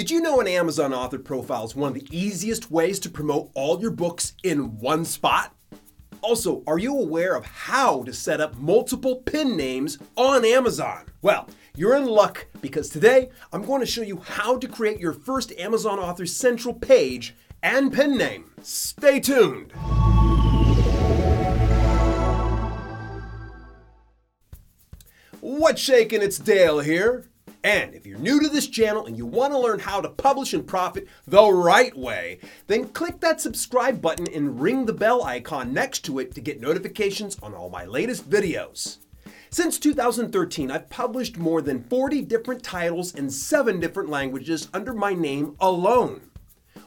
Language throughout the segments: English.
Did you know an Amazon author profile is one of the easiest ways to promote all your books in one spot? Also, are you aware of how to set up multiple pen names on Amazon? Well, you're in luck because today I'm going to show you how to create your first Amazon Author Central page and pen name. Stay tuned. What's shaking? It's Dale here. And if you're new to this channel and you want to learn how to publish and profit the right way, then click that subscribe button and ring the bell icon next to it to get notifications on all my latest videos. Since 2013, I've published more than 40 different titles in 7 different languages under my name alone.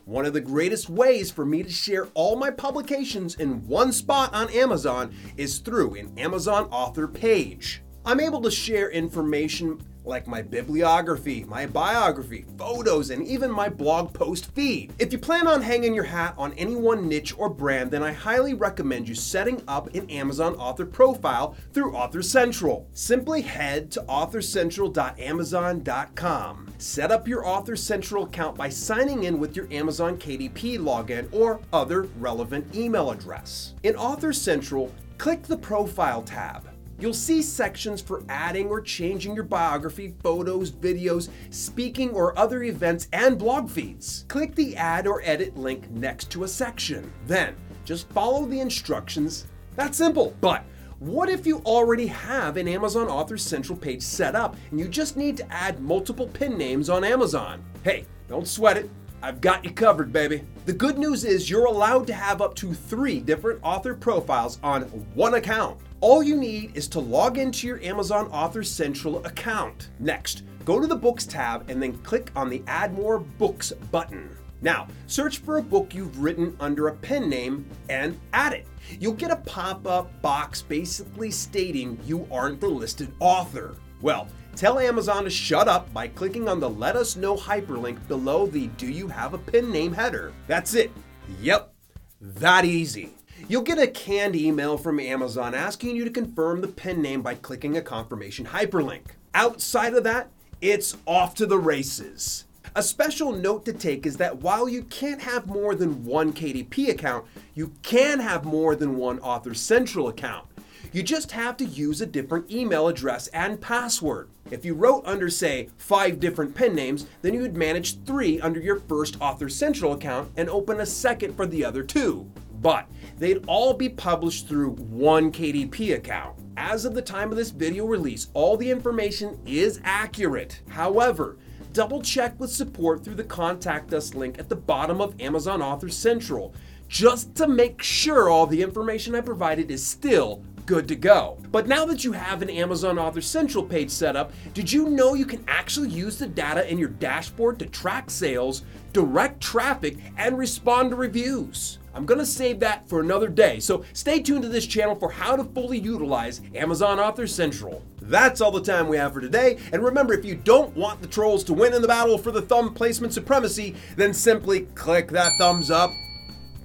One of the greatest ways for me to share all my publications in one spot on Amazon is through an Amazon author page. I'm able to share information like my bibliography, my biography, photos, and even my blog post feed. If you plan on hanging your hat on any one niche or brand, then I highly recommend you setting up an Amazon author profile through Author Central. Simply head to authorcentral.amazon.com. Set up your Author Central account by signing in with your Amazon KDP login or other relevant email address. In Author Central, click the Profile tab. You'll see sections for adding or changing your biography, photos, videos, speaking or other events, and blog feeds. Click the Add or Edit link next to a section. Then, just follow the instructions. That's simple. But what if you already have an Amazon Author Central page set up and you just need to add multiple pen names on Amazon? Hey, don't sweat it. I've got you covered, baby. The good news is you're allowed to have up to three different author profiles on one account. All you need is to log into your Amazon Author Central account. Next, go to the Books tab and then click on the Add More Books button. Now, search for a book you've written under a pen name and add it. You'll get a pop up box basically stating you aren't the listed author. Well, tell Amazon to shut up by clicking on the Let Us Know hyperlink below the Do You Have a Pen Name header. That's it. Yep, that easy. You'll get a canned email from Amazon asking you to confirm the pen name by clicking a confirmation hyperlink. Outside of that, it's off to the races. A special note to take is that while you can't have more than one KDP account, you can have more than one Author Central account. You just have to use a different email address and password. If you wrote under, say, five different pen names, then you would manage three under your first Author Central account and open a second for the other two. But they'd all be published through one KDP account. As of the time of this video release, all the information is accurate. However, double check with support through the contact us link at the bottom of Amazon Author Central, just to make sure all the information I provided is still good to go. But now that you have an Amazon Author Central page set up, did you know you can actually use the data in your dashboard to track sales, direct traffic, and respond to reviews? I'm gonna save that for another day, so stay tuned to this channel for how to fully utilize Amazon Author Central. That's all the time we have for today, and remember if you don't want the trolls to win in the battle for the thumb placement supremacy, then simply click that thumbs up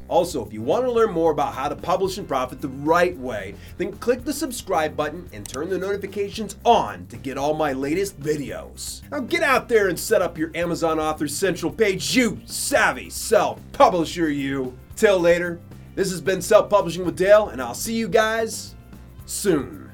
also, if you want to learn more about how to publish and profit the right way, then click the subscribe button and turn the notifications on to get all my latest videos. Now get out there and set up your Amazon Author Central page, you savvy self-publisher you. Till later, this has been Self Publishing with Dale, and I'll see you guys soon.